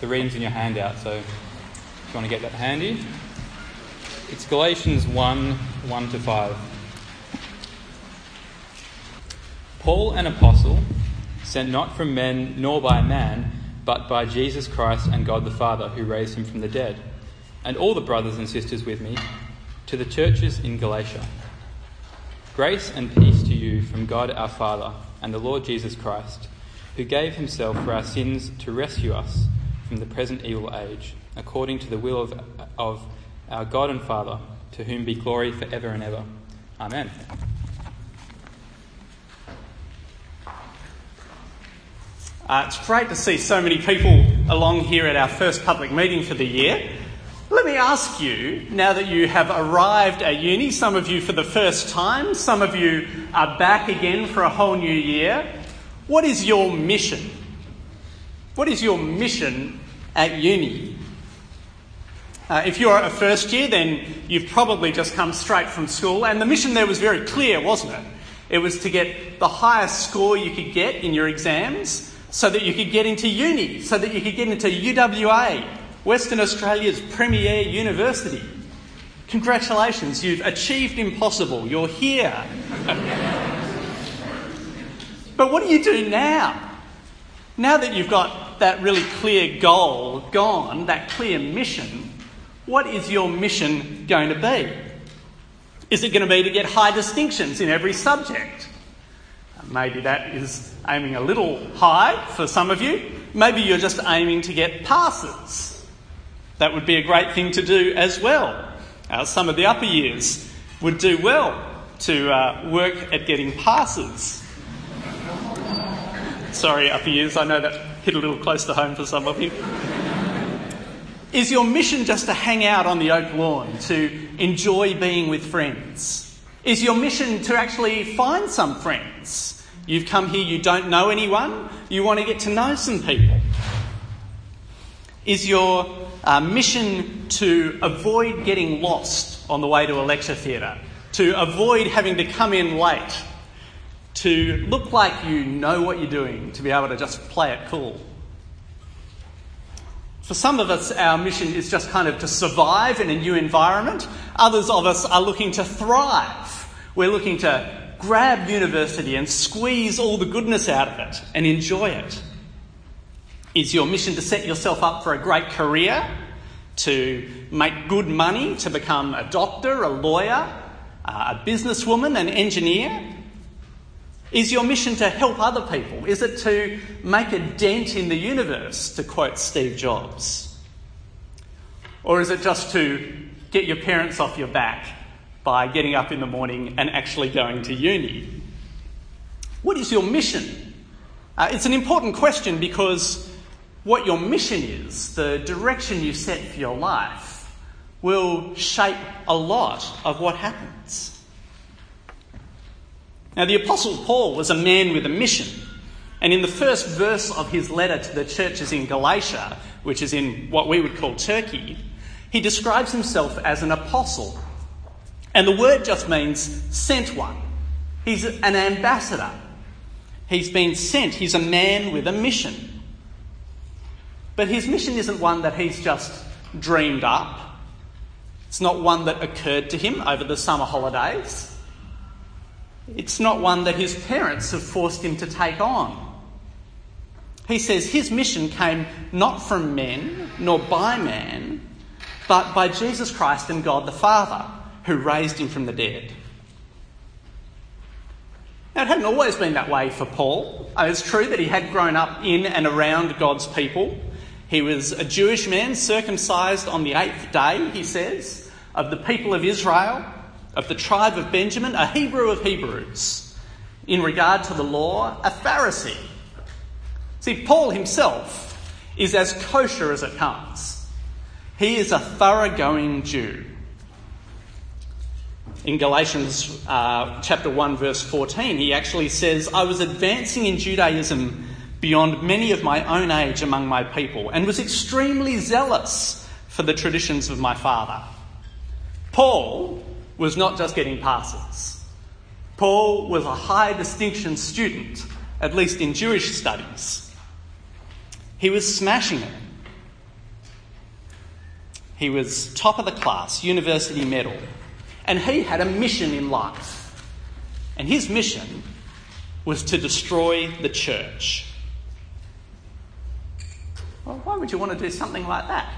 The reading's in your handout, so if you want to get that handy. It's Galatians 1 1 to 5. Paul, an apostle, sent not from men nor by man, but by Jesus Christ and God the Father, who raised him from the dead, and all the brothers and sisters with me, to the churches in Galatia. Grace and peace to you from God our Father and the Lord Jesus Christ, who gave himself for our sins to rescue us from the present evil age, according to the will of, of our God and Father, to whom be glory for ever and ever. Amen. Uh, it's great to see so many people along here at our first public meeting for the year. Let me ask you, now that you have arrived at uni, some of you for the first time, some of you are back again for a whole new year, what is your mission? What is your mission at uni? Uh, if you're a first year, then you've probably just come straight from school, and the mission there was very clear, wasn't it? It was to get the highest score you could get in your exams so that you could get into uni, so that you could get into UWA, Western Australia's premier university. Congratulations, you've achieved impossible. You're here. but what do you do now? Now that you've got that really clear goal gone, that clear mission, what is your mission going to be? Is it going to be to get high distinctions in every subject? Maybe that is aiming a little high for some of you. Maybe you're just aiming to get passes. That would be a great thing to do as well. Uh, some of the upper years would do well to uh, work at getting passes. Sorry, upper years, I know that hit a little close to home for some of you. Is your mission just to hang out on the oak lawn, to enjoy being with friends? Is your mission to actually find some friends? You've come here, you don't know anyone, you want to get to know some people. Is your uh, mission to avoid getting lost on the way to a lecture theatre? To avoid having to come in late? To look like you know what you're doing, to be able to just play it cool? For some of us, our mission is just kind of to survive in a new environment. Others of us are looking to thrive. We're looking to grab university and squeeze all the goodness out of it and enjoy it? Is your mission to set yourself up for a great career, to make good money, to become a doctor, a lawyer, uh, a businesswoman, an engineer? Is your mission to help other people? Is it to make a dent in the universe, to quote Steve Jobs? Or is it just to get your parents off your back by getting up in the morning and actually going to uni? What is your mission? Uh, it's an important question because what your mission is, the direction you set for your life, will shape a lot of what happens. Now, the Apostle Paul was a man with a mission. And in the first verse of his letter to the churches in Galatia, which is in what we would call Turkey, he describes himself as an apostle and the word just means sent one. He's an ambassador. He's been sent. He's a man with a mission. But his mission isn't one that he's just dreamed up. It's not one that occurred to him over the summer holidays. It's not one that his parents have forced him to take on. He says his mission came not from men nor by man, but by Jesus Christ and God the Father who raised him from the dead. Now, it hadn't always been that way for Paul. Uh, it's true that he had grown up in and around God's people. He was a Jewish man, circumcised on the eighth day, he says, of the people of Israel, of the tribe of Benjamin, a Hebrew of Hebrews. In regard to the law, a Pharisee. See, Paul himself is as kosher as it comes. He is a thoroughgoing Jew in Galatians uh, chapter 1, verse 14, he actually says, I was advancing in Judaism beyond many of my own age among my people and was extremely zealous for the traditions of my father. Paul was not just getting passes. Paul was a high distinction student, at least in Jewish studies. He was smashing it. He was top of the class, university medal, and he had a mission in life. And his mission was to destroy the church. Well, why would you want to do something like that?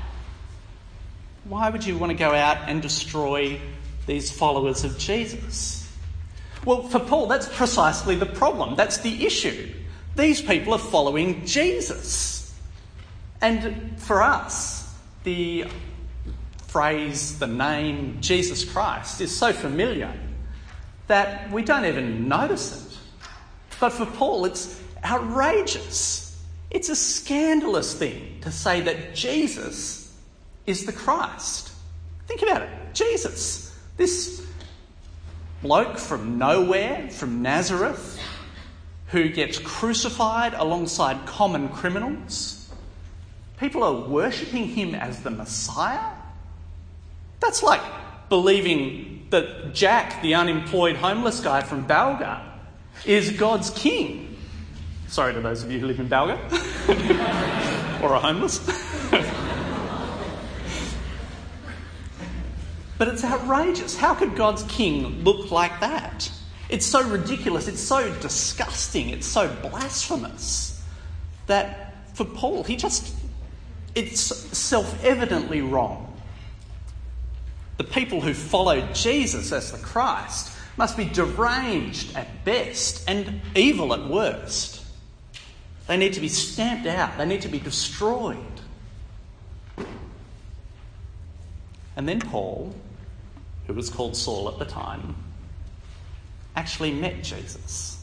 Why would you want to go out and destroy these followers of Jesus? Well, for Paul, that's precisely the problem. That's the issue. These people are following Jesus. And for us, the phrase, the name Jesus Christ is so familiar that we don't even notice it. But for Paul, it's outrageous. It's a scandalous thing to say that Jesus is the Christ. Think about it. Jesus, this bloke from nowhere, from Nazareth, who gets crucified alongside common criminals. People are worshipping him as the Messiah. That's like believing that Jack, the unemployed homeless guy from Balga, is God's king. Sorry to those of you who live in Balga or are homeless. but it's outrageous. How could God's king look like that? It's so ridiculous, it's so disgusting, it's so blasphemous that for Paul, he just, it's self evidently wrong. The people who followed Jesus as the Christ must be deranged at best and evil at worst. They need to be stamped out, they need to be destroyed. And then Paul, who was called Saul at the time, actually met Jesus,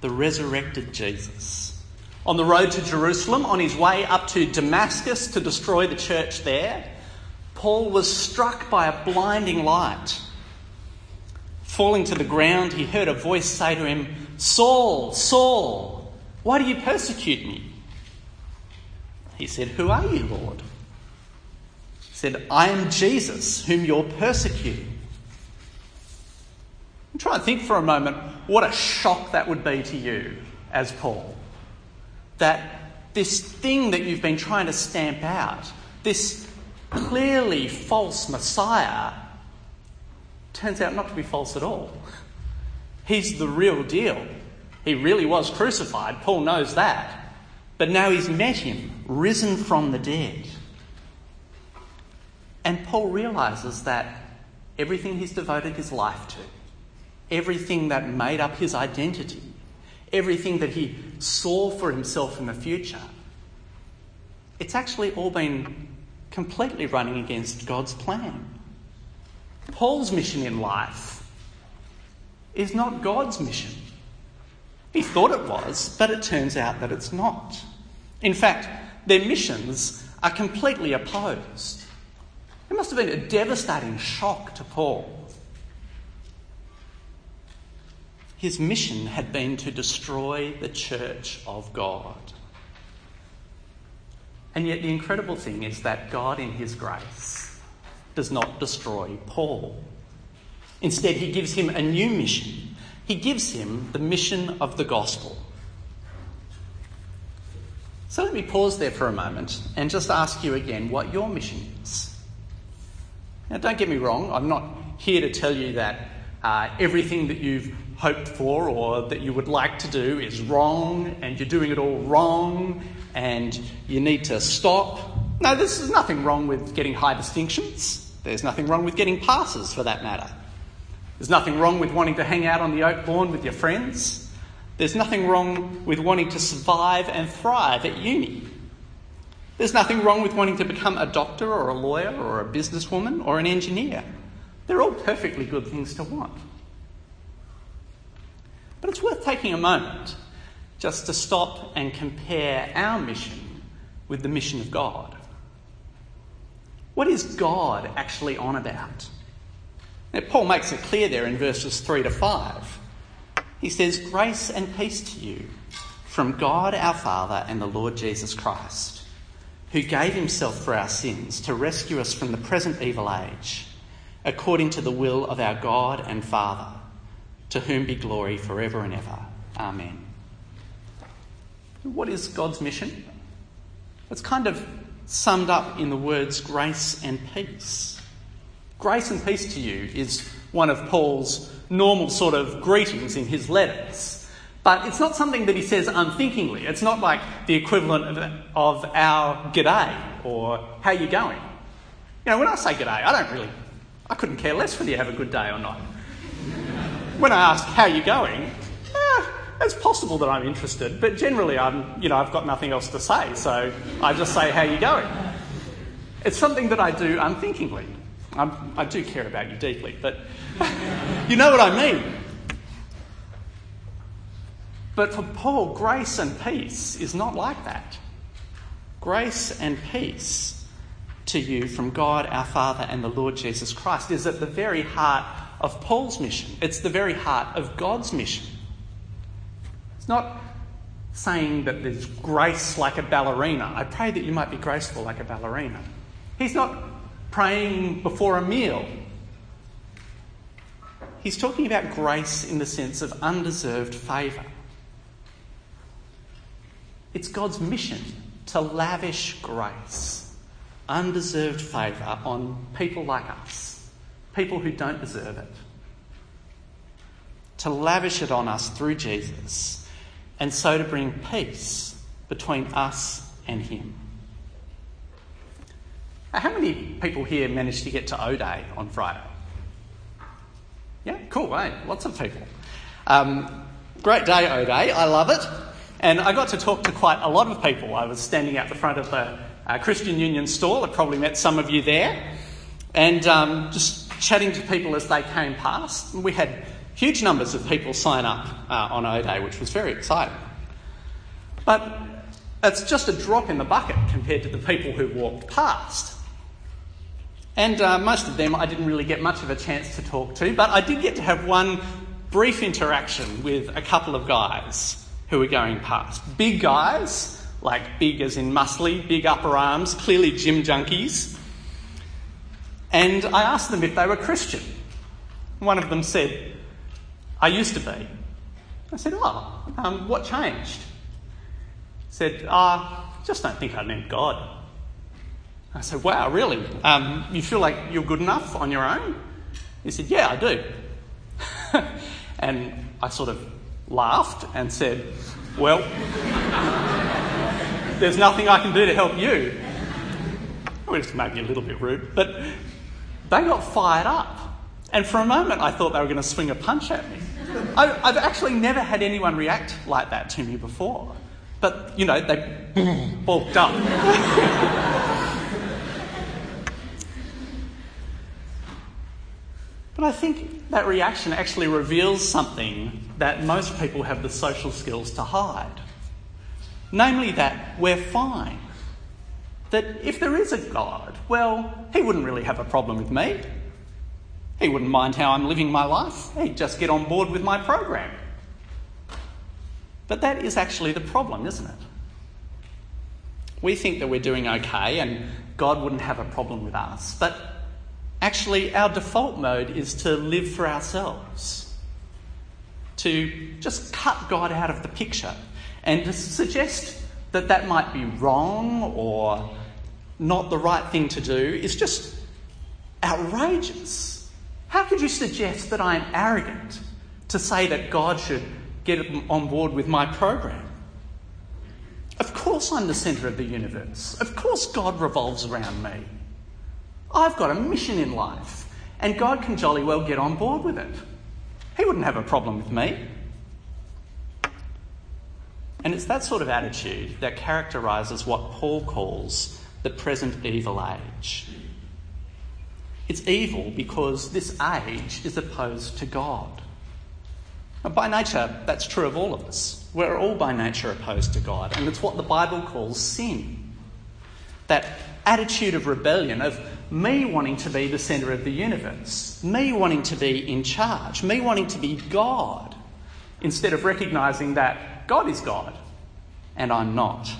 the resurrected Jesus. On the road to Jerusalem, on his way up to Damascus to destroy the church there, Paul was struck by a blinding light. Falling to the ground, he heard a voice say to him, Saul, Saul, why do you persecute me? He said, Who are you, Lord? Said, I am Jesus, whom you're persecuting. Try and think for a moment what a shock that would be to you as Paul. That this thing that you've been trying to stamp out, this clearly false Messiah turns out not to be false at all. He's the real deal. He really was crucified. Paul knows that. But now he's met him, risen from the dead. And Paul realizes that everything he's devoted his life to, everything that made up his identity, everything that he saw for himself in the future, it's actually all been completely running against God's plan. Paul's mission in life is not God's mission. He thought it was, but it turns out that it's not. In fact, their missions are completely opposed. It must have been a devastating shock to Paul. His mission had been to destroy the church of God. And yet, the incredible thing is that God, in His grace, does not destroy Paul. Instead, He gives him a new mission. He gives him the mission of the gospel. So let me pause there for a moment and just ask you again what your mission is. Now, don't get me wrong, I'm not here to tell you that uh, everything that you've hoped for or that you would like to do is wrong and you're doing it all wrong and you need to stop. No, there's nothing wrong with getting high distinctions. There's nothing wrong with getting passes for that matter. There's nothing wrong with wanting to hang out on the oak lawn with your friends. There's nothing wrong with wanting to survive and thrive at uni. There's nothing wrong with wanting to become a doctor or a lawyer or a businesswoman or an engineer. They're all perfectly good things to want. But it's worth taking a moment just to stop and compare our mission with the mission of God. What is God actually on about? Now, Paul makes it clear there in verses 3 to 5. He says, Grace and peace to you from God our Father and the Lord Jesus Christ, who gave himself for our sins to rescue us from the present evil age, according to the will of our God and Father, to whom be glory forever and ever. Amen. What is God's mission? It's kind of summed up in the words grace and peace. Grace and peace to you is one of Paul's normal sort of greetings in his letters. But it's not something that he says unthinkingly. It's not like the equivalent of, of our g'day or how you going. You know, when I say g'day, I don't really, I couldn't care less whether you have a good day or not. when I ask how you going, eh, it's possible that I'm interested, but generally I'm, you know, I've got nothing else to say, so I just say how you going. It's something that I do unthinkingly. I'm, I do care about you deeply, but you know what I mean. But for Paul, grace and peace is not like that. Grace and peace to you from God our Father and the Lord Jesus Christ is at the very heart of Paul's mission. It's the very heart of God's mission. It's not saying that there's grace like a ballerina. I pray that you might be graceful like a ballerina. He's not praying before a meal. He's talking about grace in the sense of undeserved favour. It's God's mission to lavish grace, undeserved favour on people like us, people who don't deserve it. To lavish it on us through Jesus, and so to bring peace between us and Him. How many people here managed to get to O Day on Friday? Yeah, cool, eh? Lots of people. Um, great day, O Day. I love it. And I got to talk to quite a lot of people. I was standing out the front of the uh, Christian Union stall. I probably met some of you there. And um, just chatting to people as they came past. We had huge numbers of people sign up uh, on O Day, which was very exciting. But it's just a drop in the bucket compared to the people who walked past. And uh, most of them I didn't really get much of a chance to talk to, but I did get to have one brief interaction with a couple of guys who were going past. Big guys, like big as in muscly, big upper arms, clearly gym junkies. And I asked them if they were Christian. One of them said, I used to be. I said, Oh, um, what changed? He said, Ah, oh, just don't think I need God. I said, Wow, really? Um, you feel like you're good enough on your own? He said, Yeah, I do. and I sort of laughed and said, Well, there's nothing I can do to help you. Which may be a little bit rude, but they got fired up. And for a moment, I thought they were going to swing a punch at me. I, have actually never had anyone react like that to me before. But, you know, they bulked up. but I think that reaction actually reveals something that most people have the social skills to hide. Namely, that we're fine. That if there is a God, well, he wouldn't really have a problem with me. He wouldn't mind how I'm living my life. He'd just get on board with my program. But that is actually the problem, isn't it? We think that we're doing okay and God wouldn't have a problem with us. But actually, our default mode is to live for ourselves to just cut God out of the picture and to suggest that that might be wrong or not the right thing to do is just outrageous. How could you suggest that I'm arrogant to say that God should get on board with my program? Of course, I'm the centre of the universe. Of course, God revolves around me. I've got a mission in life, and God can jolly well get on board with it. He wouldn't have a problem with me. And it's that sort of attitude that characterises what Paul calls the present evil age. It's evil because this age is opposed to God. Now, by nature, that's true of all of us. We're all by nature opposed to God, and it's what the Bible calls sin. That attitude of rebellion, of me wanting to be the centre of the universe, me wanting to be in charge, me wanting to be God, instead of recognising that God is God and I'm not.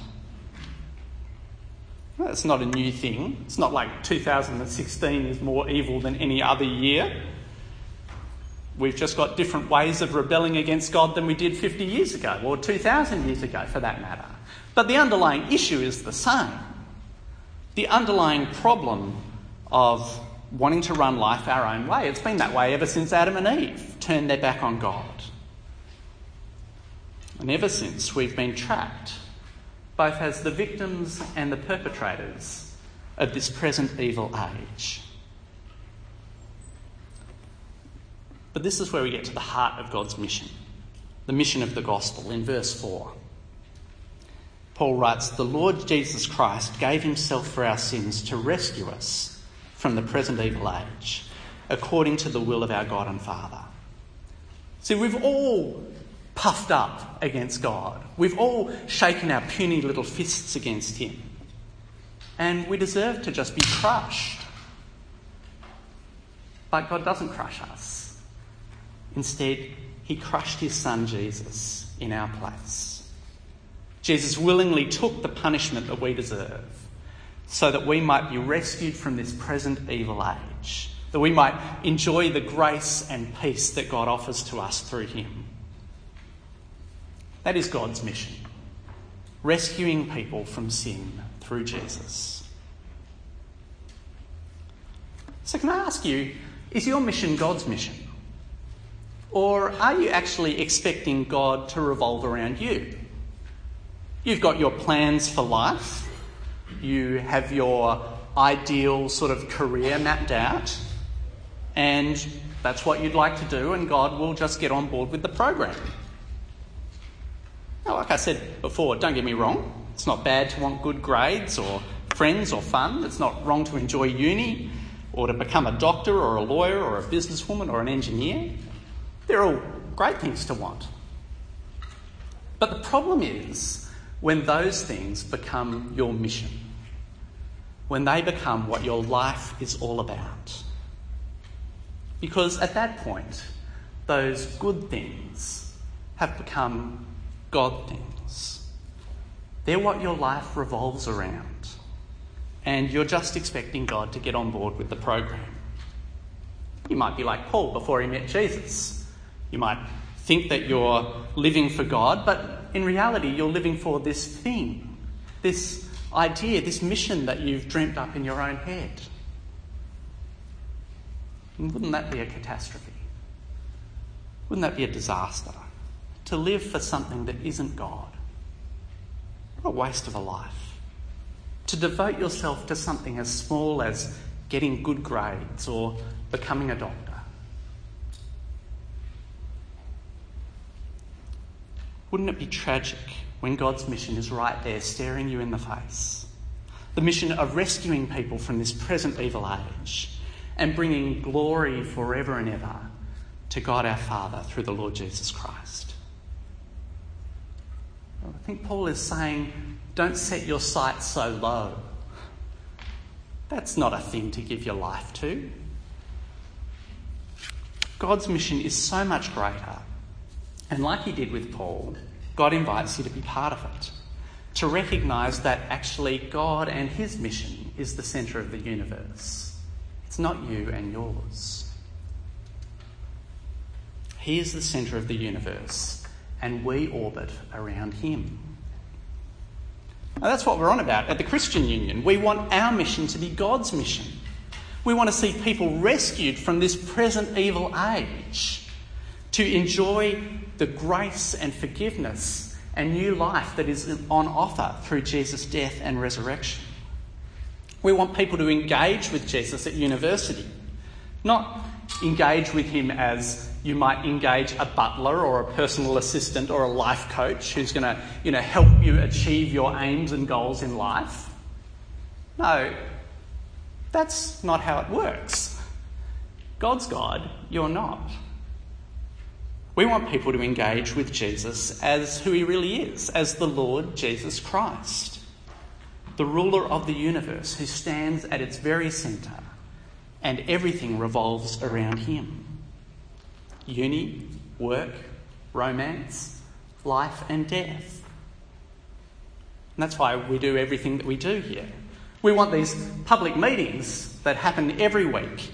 That's not a new thing. It's not like 2016 is more evil than any other year. We've just got different ways of rebelling against God than we did 50 years ago, or 2,000 years ago for that matter. But the underlying issue is the same the underlying problem of wanting to run life our own way. It's been that way ever since Adam and Eve turned their back on God. And ever since, we've been trapped, both as the victims and the perpetrators of this present evil age. But this is where we get to the heart of God's mission, the mission of the gospel in verse 4. Paul writes, The Lord Jesus Christ gave himself for our sins to rescue us from the present evil age, according to the will of our God and Father. See, we've all puffed up against God. We've all shaken our puny little fists against Him. And we deserve to just be crushed. But God doesn't crush us. Instead, He crushed His Son Jesus in our place. Jesus willingly took the punishment that we deserve so that we might be rescued from this present evil age, that we might enjoy the grace and peace that God offers to us through Him. That is God's mission rescuing people from sin through Jesus. So, can I ask you, is your mission God's mission? Or are you actually expecting God to revolve around you? You've got your plans for life, you have your ideal sort of career mapped out, and that's what you'd like to do, and God will just get on board with the program. Now, like I said before, don't get me wrong, it's not bad to want good grades or friends or fun. It's not wrong to enjoy uni or to become a doctor or a lawyer or a businesswoman or an engineer. They're all great things to want. But the problem is when those things become your mission, when they become what your life is all about. Because at that point, those good things have become God things. They're what your life revolves around. And you're just expecting God to get on board with the program. You might be like Paul before he met Jesus. You might think that you're living for God, but in reality, you're living for this thing, this idea, this mission that you've dreamt up in your own head. And wouldn't that be a catastrophe? Wouldn't that be a disaster? to live for something that isn't God. What a waste of a life. To devote yourself to something as small as getting good grades or becoming a doctor. Wouldn't it be tragic when God's mission is right there staring you in the face? The mission of rescuing people from this present evil age and bringing glory forever and ever to God our Father through the Lord Jesus Christ. I think Paul is saying, don't set your sights so low. That's not a thing to give your life to. God's mission is so much greater. And like he did with Paul, God invites you to be part of it. To recognise that actually God and his mission is the centre of the universe. It's not you and yours. He is the centre of the universe and we orbit around Him. Now, that's what we're on about at the Christian Union. We want our mission to be God's mission. We want to see people rescued from this present evil age to enjoy the grace and forgiveness and new life that is on offer through Jesus' death and resurrection. We want people to engage with Jesus at university, not engage with him as you might engage a butler or a personal assistant or a life coach who's going to you know, help you achieve your aims and goals in life. No, that's not how it works. God's God, you're not. We want people to engage with Jesus as who he really is, as the Lord Jesus Christ, the ruler of the universe who stands at its very centre and everything revolves around him uni, work, romance, life, and death. And that's why we do everything that we do here. We want these public meetings that happen every week,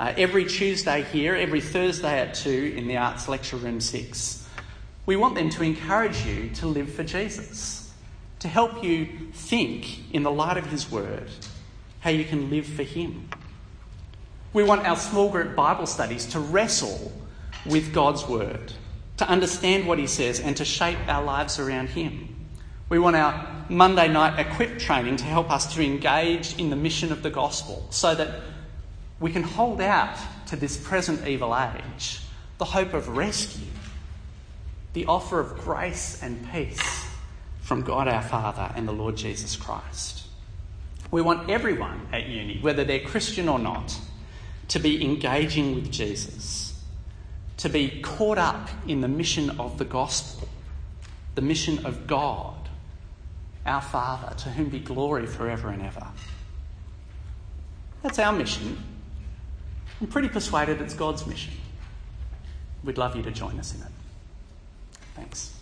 uh, every Tuesday here, every Thursday at 2 in the Arts Lecture Room 6. We want them to encourage you to live for Jesus, to help you think in the light of His Word, how you can live for Him. We want our small group Bible studies to wrestle with God's Word, to understand what He says, and to shape our lives around Him. We want our Monday night equip training to help us to engage in the mission of the gospel so that we can hold out to this present evil age the hope of rescue, the offer of grace and peace from God our Father and the Lord Jesus Christ. We want everyone at uni, whether they're Christian or not, to be engaging with Jesus, to be caught up in the mission of the gospel, the mission of God our Father, to whom be glory forever and ever. That's our mission. I'm pretty persuaded it's God's mission. We'd love you to join us in it. Thanks.